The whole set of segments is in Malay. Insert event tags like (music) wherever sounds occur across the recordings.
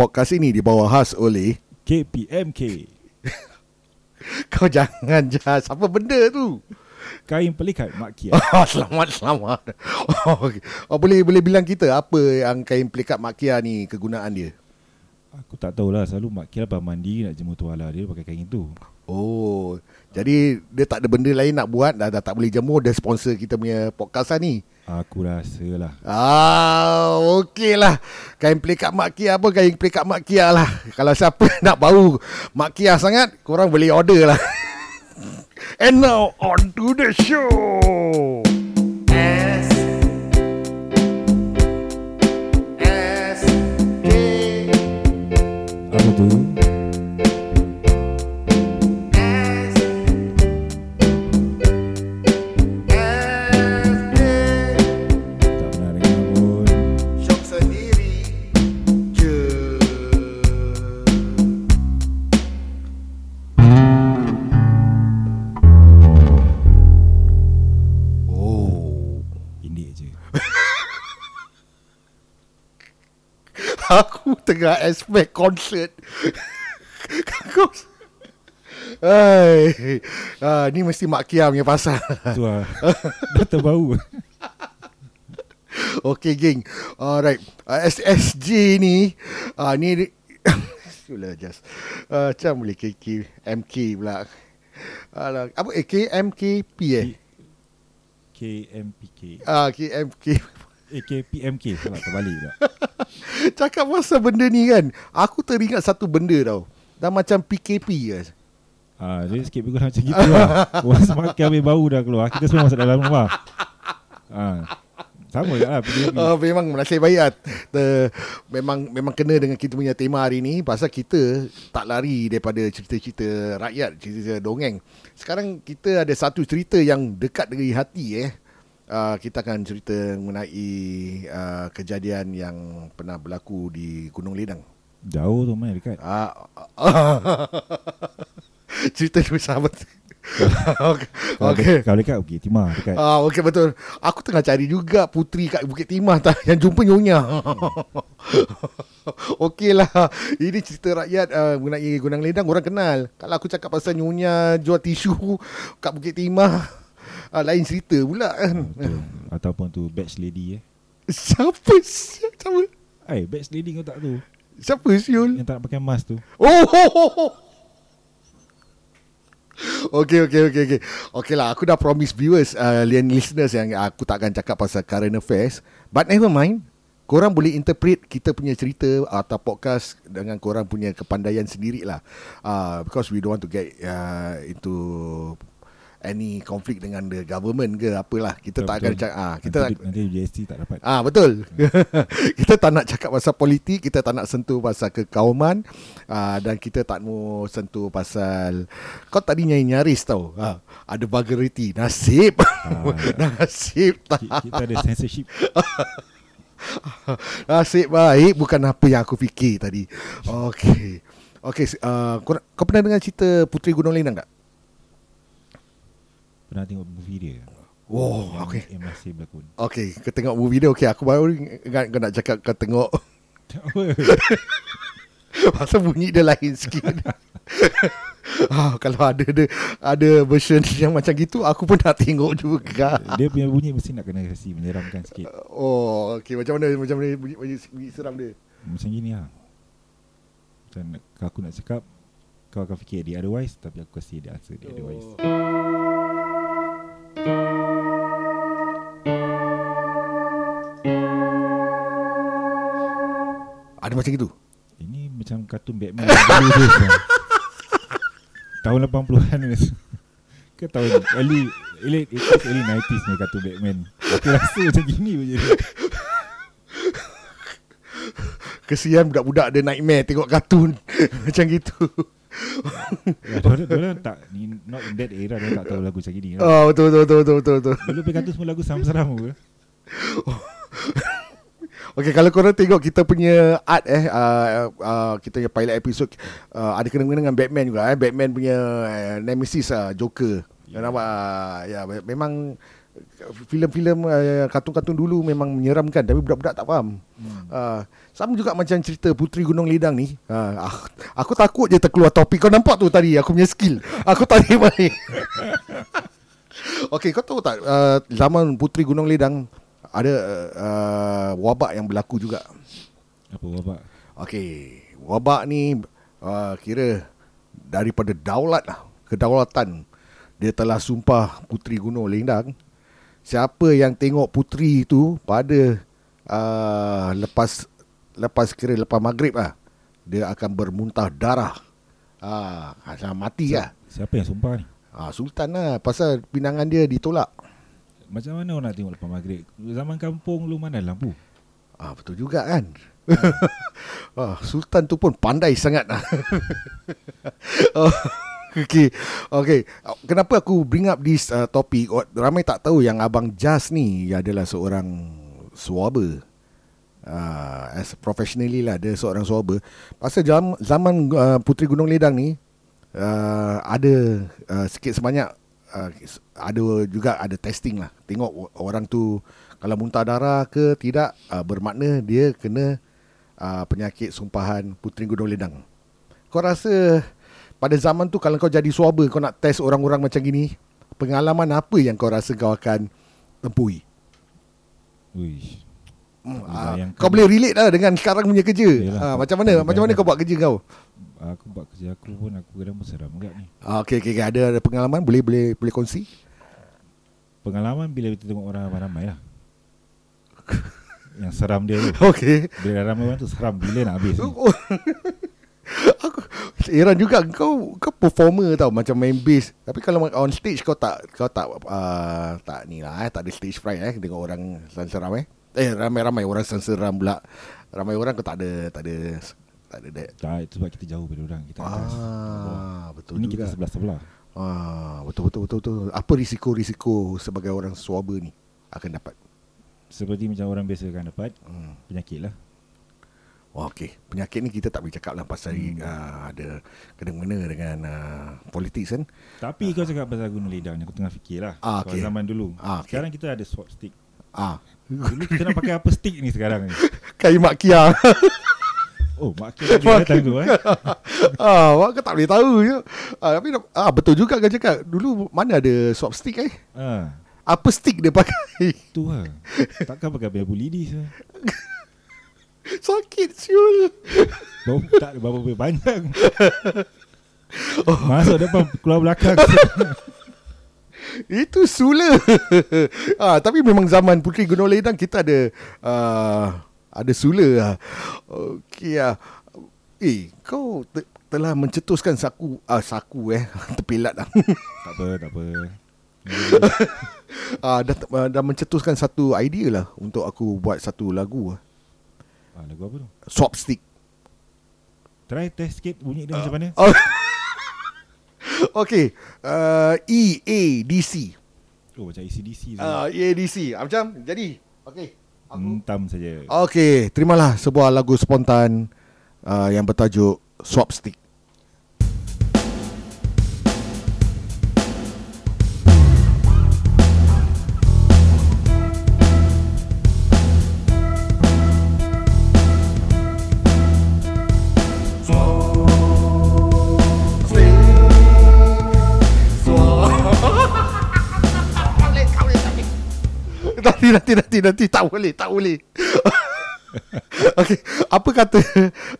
podcast ini dibawa khas oleh KPMK (laughs) Kau jangan jah Siapa benda tu? Kain pelikat Mak Kia (laughs) oh, Selamat selamat. Oh, okay. oh, Boleh boleh bilang kita Apa yang kain pelikat makia ni Kegunaan dia? Aku tak tahulah. Selalu Mak Kia lepas mandi Nak jemur tuala dia Pakai kain itu Oh Jadi Dia tak ada benda lain nak buat Dah, dah tak boleh jemur Dia sponsor kita punya podcast lah ni Aku rasa lah Ah, okey lah. Kain pelikat Mak Kia apa kain pelikat Mak Kia lah. Kalau siapa (laughs) nak bau Mak Kia sangat, korang boleh order lah. (laughs) And now on to the show. Aku tengah expect concert. Kau (laughs) Hai, ah, ni mesti Mak Kia punya pasal. Tu lah. Dah terbau. Okay geng. Alright. Uh, SSG ni uh, Ni Sulah just uh, Macam boleh KK MK pula. Alah, Apa eh KMKP eh? KMPK Ah KMK Eh KPMK Salah terbalik pula (laughs) (laughs) Cakap pasal benda ni kan Aku teringat satu benda tau Dah macam PKP kan Ah, Dia sikit lebih kurang macam gitu lah (laughs) Orang semakin habis bau dah keluar Kita semua masuk dalam rumah ah. Sama je lah PDB. Uh, memang nasib baik lah. The, memang memang kena dengan kita punya tema hari ni pasal kita tak lari daripada cerita-cerita rakyat, cerita-cerita dongeng. Sekarang kita ada satu cerita yang dekat dengan hati eh. Uh, kita akan cerita mengenai uh, kejadian yang pernah berlaku di Gunung Ledang. Jauh tu mana dekat uh, (laughs) cerita dulu sahabat. (laughs) okay. Kalau okay. dekat- Kalau dekat Bukit Timah dekat Ah, okey betul. Aku tengah cari juga putri kat Bukit Timah tak yang jumpa nyonya. (laughs) Okeylah. Ini cerita rakyat uh, mengenai Gunung Ledang orang kenal. Kalau aku cakap pasal nyonya jual tisu kat Bukit Timah, uh, lain cerita pula kan. Betul. Ataupun tu batch lady eh Siapa siapa? Eh batch lady kau tak tu Siapa Syul? Yang tak nak pakai mask tu Oh, ho, ho, ho. Okay, okay, okay, okay. Okay lah, aku dah promise viewers, uh, listeners yang aku tak akan cakap pasal current affairs. But never mind. Korang boleh interpret kita punya cerita atau podcast dengan korang punya kepandaian sendiri lah. Uh, because we don't want to get uh, into any conflict dengan the government ke apalah. Kita Betul, tak akan betul. cakap. Ah, kita tak, nanti, nanti GST tak dapat Ah betul. (laughs) kita tak nak cakap pasal politik, kita tak nak sentuh pasal kekauman ah, dan kita tak mau sentuh pasal kau tadi nyanyi nyaris tau. Ah, ada vulgarity. Nasib. (laughs) Nasib tak. Ki- Kita ada censorship (laughs) Nasib baik bukan apa yang aku fikir tadi. Okey. Okey, uh, kau, kau pernah dengar cerita Puteri Gunung Lendang tak? Pernah tengok movie dia. Oh, yang, okey. Yang masih berlakon. Okey, kau tengok movie dia. Okey, aku baru ingat kau nak cakap kau tengok. Pasal (laughs) bunyi dia lain sikit. (laughs) Ah, Kalau ada, ada ada version yang macam gitu Aku pun nak tengok juga. Dia punya bunyi mesti nak kena kasi menyeramkan sikit. Oh okay. macam mana Macam mana bunyi, bunyi, bunyi seram dia? Macam gini lah. Macam kalau aku nak cakap Kau akan fikir dia otherwise Tapi aku kasi dia answer dia otherwise Ada macam gitu? Ini macam kartun Batman. (laughs) Tahun 80-an ni. Ke tahun early Early 80s, early 90s ni kartun Batman? Aku rasa macam gini je Kesian budak-budak ada nightmare Tengok kartun. (laughs) Macam gitu ya, Diorang, diorang tak ni, Not in that era Diorang tak tahu lagu macam gini Oh betul betul betul betul betul, betul. Dulu punya kartun semua lagu seram-seram apa (laughs) Okay kalau korang tengok kita punya art eh uh, uh, kita punya pilot episode uh, ada kena-kena dengan Batman juga eh Batman punya uh, nemesis uh, Joker. Yeah. Nampak uh, ya me- memang filem-filem uh, kartun-kartun dulu memang menyeramkan tapi budak-budak tak faham. Hmm. Uh, Sama juga macam cerita Puteri Gunung Lidang ni. Ha, ah, aku takut je terkeluar topik. Kau nampak tu tadi aku punya skill. Aku tarik balik. (laughs) Okey, kau tahu tak uh, zaman Puteri Gunung Lidang ada uh, wabak yang berlaku juga. Apa wabak? Okey, wabak ni uh, kira daripada daulat lah, kedaulatan. Dia telah sumpah Puteri Gunung Lidang. Siapa yang tengok puteri itu pada uh, lepas lepas kira lepas maghrib lah dia akan bermuntah darah. Ah, uh, mati lah. Siapa yang sumpah ni? Ah, Sultan lah pasal pinangan dia ditolak. Macam mana orang nak tengok lepas maghrib? Zaman kampung lu mana lampu? Ah betul juga kan. (laughs) ah, Sultan tu pun pandai sangat lah. (laughs) oh, okay. okay. Kenapa aku bring up this uh, topic? Ramai tak tahu yang Abang Jas ni adalah seorang swabber. Uh, as professionally lah dia seorang swabber pasal zaman, zaman uh, Puteri Gunung Ledang ni uh, ada uh, sikit sebanyak uh, ada juga ada testing lah. Tengok orang tu kalau muntah darah ke tidak uh, bermakna dia kena uh, penyakit sumpahan Puteri Gunung Ledang. Kau rasa pada zaman tu kalau kau jadi swabber kau nak test orang-orang macam gini pengalaman apa yang kau rasa kau akan tempuhi? Uish. Kau boleh relate lah dengan sekarang punya kerja. ha, macam mana? Macam mana kau buat kerja kau? Aku buat kerja aku pun aku kadang pun seram agak ni. Ah, okay, okay, ada, ada pengalaman boleh boleh boleh kongsi? Pengalaman bila kita tengok orang ramai lah. (laughs) Yang seram dia tu. Okay. Bila ramai orang tu seram bila nak habis. (laughs) aku heran juga kau kau performer tau macam main bass tapi kalau on stage kau tak kau tak uh, tak ni lah eh tak ada stage fright eh tengok orang seram eh Eh ramai-ramai orang seram pula. Ramai orang ke tak ada tak ada tak ada that. Tak itu sebab kita jauh dari orang kita atas. Ah, betul Ini juga. kita sebelah-sebelah. Ah, betul betul betul betul. Apa risiko-risiko sebagai orang swabber ni akan dapat? Seperti macam orang biasa akan dapat hmm. penyakit lah. Oh, okey. Penyakit ni kita tak boleh cakap lah pasal hmm. uh, ada kena-mengena dengan uh, politik kan. Tapi uh. kau cakap pasal gunung lidah ni aku tengah fikir lah. Ah, okay. zaman dulu. Ah, okay. Sekarang kita ada swab stick. Ah. Dulu kita nak pakai apa stick ni sekarang ni? Kai mak kia. Oh, mak kia juga datang tu eh. (laughs) ah, mak tak boleh tahu je. Ah, tapi ah betul juga kan cakap. Dulu mana ada swab stick eh? Ah. Apa stick dia pakai? Tu lah. Takkan pakai bambu lidi sah. Sakit siul. Bau tak ada berapa panjang. Oh. Masuk depan keluar belakang. (laughs) Itu sula. (laughs) ah, tapi memang zaman Puteri Gunung Ledang kita ada uh, ada sula lah. Okey ah. Eh, kau te- telah mencetuskan saku ah saku eh (laughs) terpilat dah. (laughs) tak apa, tak apa. ah dah, dah mencetuskan satu idea lah untuk aku buat satu lagu. Ah, lagu apa tu? Swap stick. Try test sikit bunyi dia uh, macam mana? Oh. (laughs) okay. Uh, E A D C. Oh macam ACDC tu. Uh, E A D C. Ah, macam jadi. Okay. Aku... Entam saja. Okay. Terimalah sebuah lagu spontan uh, yang bertajuk Swap (laughs) nanti nanti nanti. Tak boleh tak boleh. (laughs) Okay Apa kata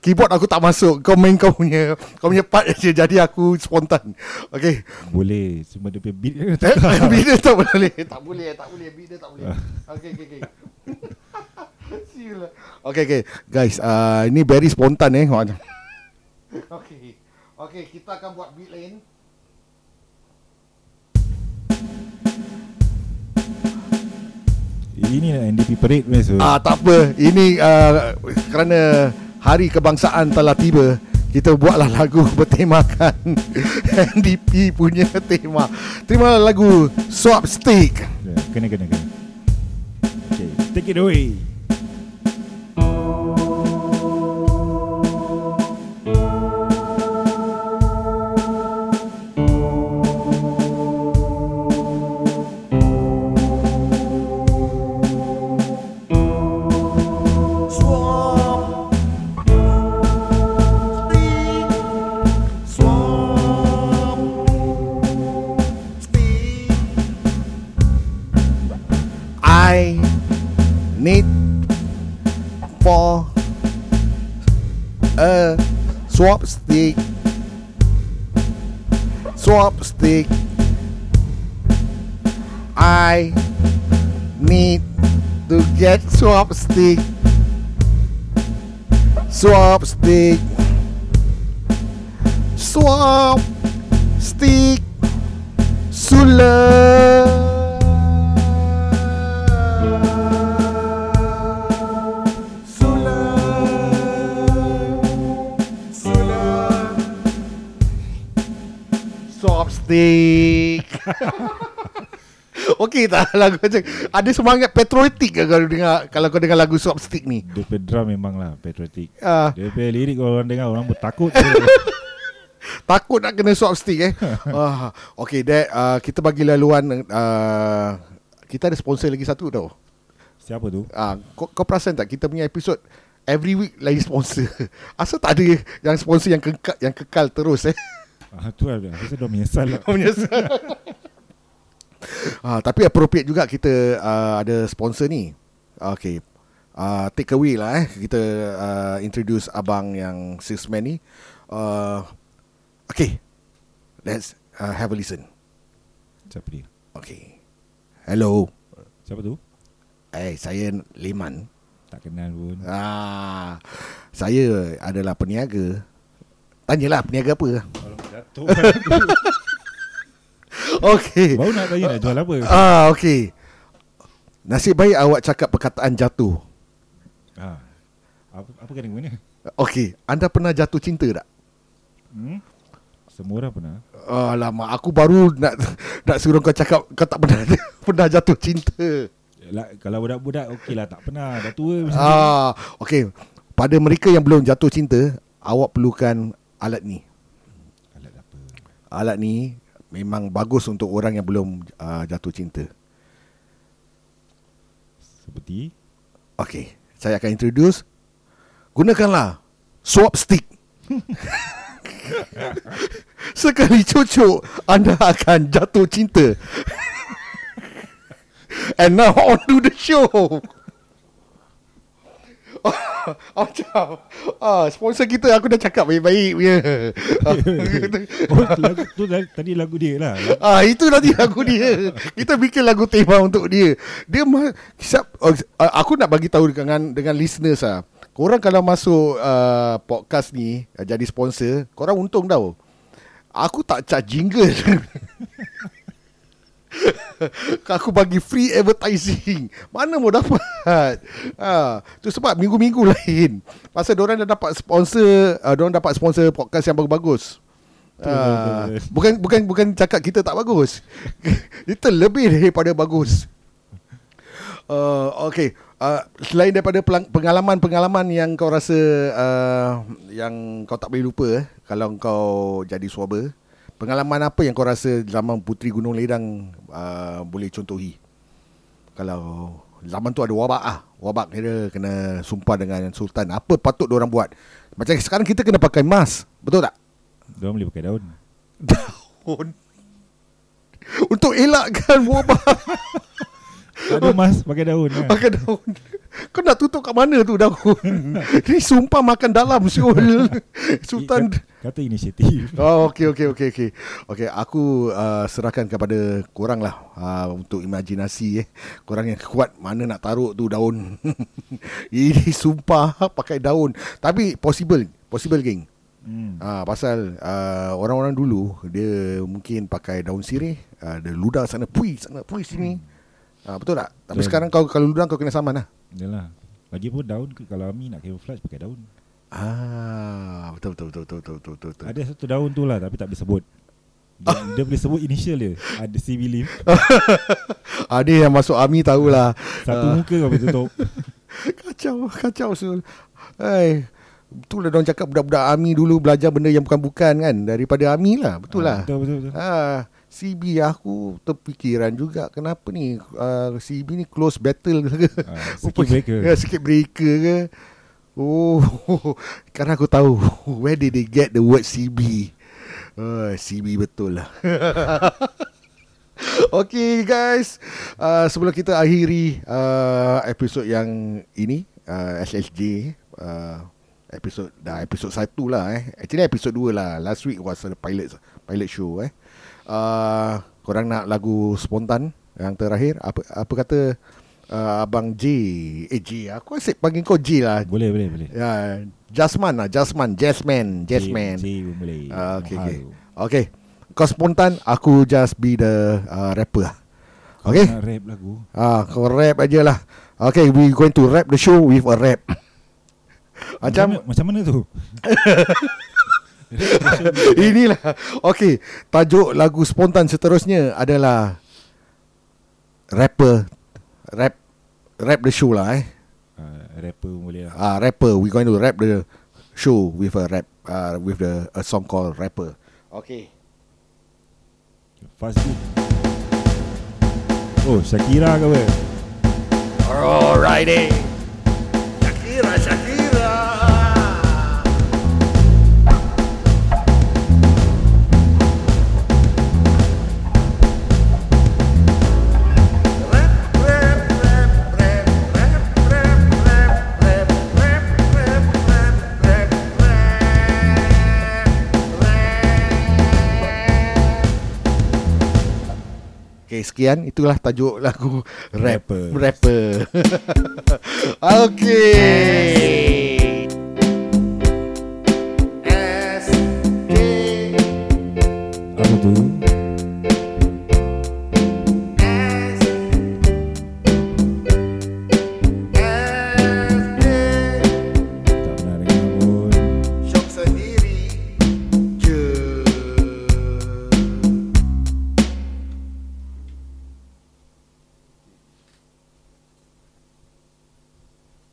Keyboard aku tak masuk. Kau main kau punya Kau punya part je. Jadi aku spontan. Okay. Boleh. Cuma dia punya beat eh, (laughs) Beat dia tak boleh. Tak boleh Tak boleh. Beat dia tak boleh. Okay okay okay. Okay okay. Guys uh, Ini very spontan eh. Okay. Okay kita akan buat beat lain Ini NDP Parade so. Ah tak apa. Ini uh, kerana hari kebangsaan telah tiba. Kita buatlah lagu (laughs) bertemakan (laughs) NDP punya tema. Terima lagu Swap Stick. Yeah, kena kena kena. Okay, take it away. A uh, swap stick. Swap stick. I need to get swap stick. Swap stick. Swap stick. Sula. Stick. (laughs) Okey tak (laughs) lagu macam ada semangat patriotik ke kalau dengar kalau kau dengar lagu Swap Stick ni? Dia punya drum memang lah patriotic. Ah, Dia punya lirik kalau orang dengar orang pun takut. (laughs) takut nak kena swap stick eh. ah, okay, that uh, kita bagi laluan uh, kita ada sponsor lagi satu tau. Siapa tu? Ah, kau, kau perasan tak kita punya episod every week lain sponsor. Asal tak ada yang sponsor yang kekal yang kekal terus eh. Ah, tu lah. Aku dia menyesal (laughs) lah. Menyesal. ah, tapi appropriate juga kita uh, ada sponsor ni. Okay. Uh, take away lah eh. Kita uh, introduce abang yang salesman ni. Uh, okay. Let's uh, have a listen. Siapa dia? Okay. Hello. Siapa tu? Eh, saya Liman. Tak kenal pun. Ah, saya adalah peniaga. Tanyalah peniaga apa. Jatuh. (laughs) Okay. Baru nak tanya nak jual apa? Ah, okay. Nasib baik awak cakap perkataan jatuh. Ah. Apa apa kena mana? Okay, anda pernah jatuh cinta tak? Hmm? Semua orang pernah. Alamak, aku baru nak nak suruh kau cakap kau tak pernah (laughs) pernah jatuh cinta. Yalah, kalau budak-budak okey lah tak pernah. Dah tua mesti. Ah, okay. Pada mereka yang belum jatuh cinta, awak perlukan alat ni. Alat apa? Alat ni memang bagus untuk orang yang belum uh, jatuh cinta. Seperti Okay, saya akan introduce. Gunakanlah swap stick. (laughs) Sekali cucuk, anda akan jatuh cinta. (laughs) And now on to the show. (laughs) Macam ah, Sponsor kita Aku dah cakap baik-baik punya oh, (laughs) lagu, tu dah- tadi lagu dia lah. Ah itu nanti lagu dia. Kita bikin lagu tema untuk dia. Dia ma- siap oh, uh, aku nak bagi tahu dengan dengan listeners ah. Korang kalau masuk uh, podcast ni uh, jadi sponsor, korang untung tau. Aku tak charge jingle. (laughs) aku bagi free advertising. Mana mau dapat? Ha, tu sebab minggu-minggu lain. Pasal orang dah dapat sponsor, uh, orang dapat sponsor podcast yang bagus-bagus. Betul. (laughs) bukan bukan bukan cakap kita tak bagus. (laughs) Kita lebih daripada bagus. Uh, okay. Uh, selain daripada pengalaman-pengalaman yang kau rasa uh, yang kau tak boleh lupa eh, kalau kau jadi swabber, pengalaman apa yang kau rasa zaman Puteri Gunung Ledang uh, boleh contohi? Kalau zaman tu ada wabak ah, wabak kira kena sumpah dengan sultan. Apa patut orang buat? Macam sekarang kita kena pakai mask, betul tak? Dia boleh pakai daun. Daun. Untuk elakkan wabak. Ada mas pakai daun kan. Makan daun Kau nak tutup kat mana tu daun (laughs) Ni sumpah makan dalam Syul (laughs) Sultan Kata inisiatif. (laughs) Oh okey okey okey okey. Okey aku uh, serahkan kepada korang lah uh, untuk imajinasi eh. Korang yang kuat mana nak taruh tu daun. (laughs) Ini sumpah (laughs) pakai daun. Tapi possible, possible geng. Hmm. Ah pasal uh, orang-orang dulu dia mungkin pakai daun sirih, uh, dia ludah sana pui sana pui sini. Ah betul tak? Tapi Betul. sekarang kau kalau ludah kau kena saman lah. Yalah. Lagipun daun ke- kalau Ami nak camouflage pakai daun. Ah betul betul betul betul betul betul. betul, betul. Ada satu daun tu lah tapi tak boleh sebut. Dia, (laughs) dia boleh sebut initial dia. Ada leaf. Ah dia yang masuk army tahulah. Satu Ah. muka kau tutup. (laughs) Kacau, kacau Sul. Hai. Betul lah orang cakap budak-budak army dulu belajar benda yang bukan-bukan kan daripada army lah. Betul lah. Ah, Betul betul betul. Ah, CB aku terfikiran juga kenapa ni uh, CB ni close battle ke? Ah, (laughs) circuit breaker. Ya, circuit breaker ke? Oh, (laughs) sekarang aku tahu (laughs) where did they get the word CB. Uh, CB betul lah. (laughs) Okay guys uh, Sebelum kita akhiri uh, Episod yang ini uh, SSJ uh, Episod dah episod 1 lah eh. Actually episod 2 lah. Last week was the pilot pilot show eh. Uh, korang nak lagu spontan yang terakhir apa apa kata uh, abang J eh J aku asyik panggil kau J lah. Boleh boleh boleh. Ya Jasman lah Jasman Jasman Jasman. J pun boleh. Ah, okay, okay. Okay kau spontan aku just be the uh, rapper lah. Kau okay nak rap lagu? Ah kau rap aja lah. Okay we going to rap the show with a rap. (laughs) Macam mana, Macam mana tu? (laughs) Inilah. Okay tajuk lagu spontan seterusnya adalah rapper rap rap the show lah eh. Uh, Rapper boleh lah. Ah rapper. We going to rap the show with a rap uh, with the a song called rapper. Okay. Fast beat Oh Shakira ke apa? Alrighty sekian itulah tajuk lagu rap Rapper. (laughs) rapper. okay.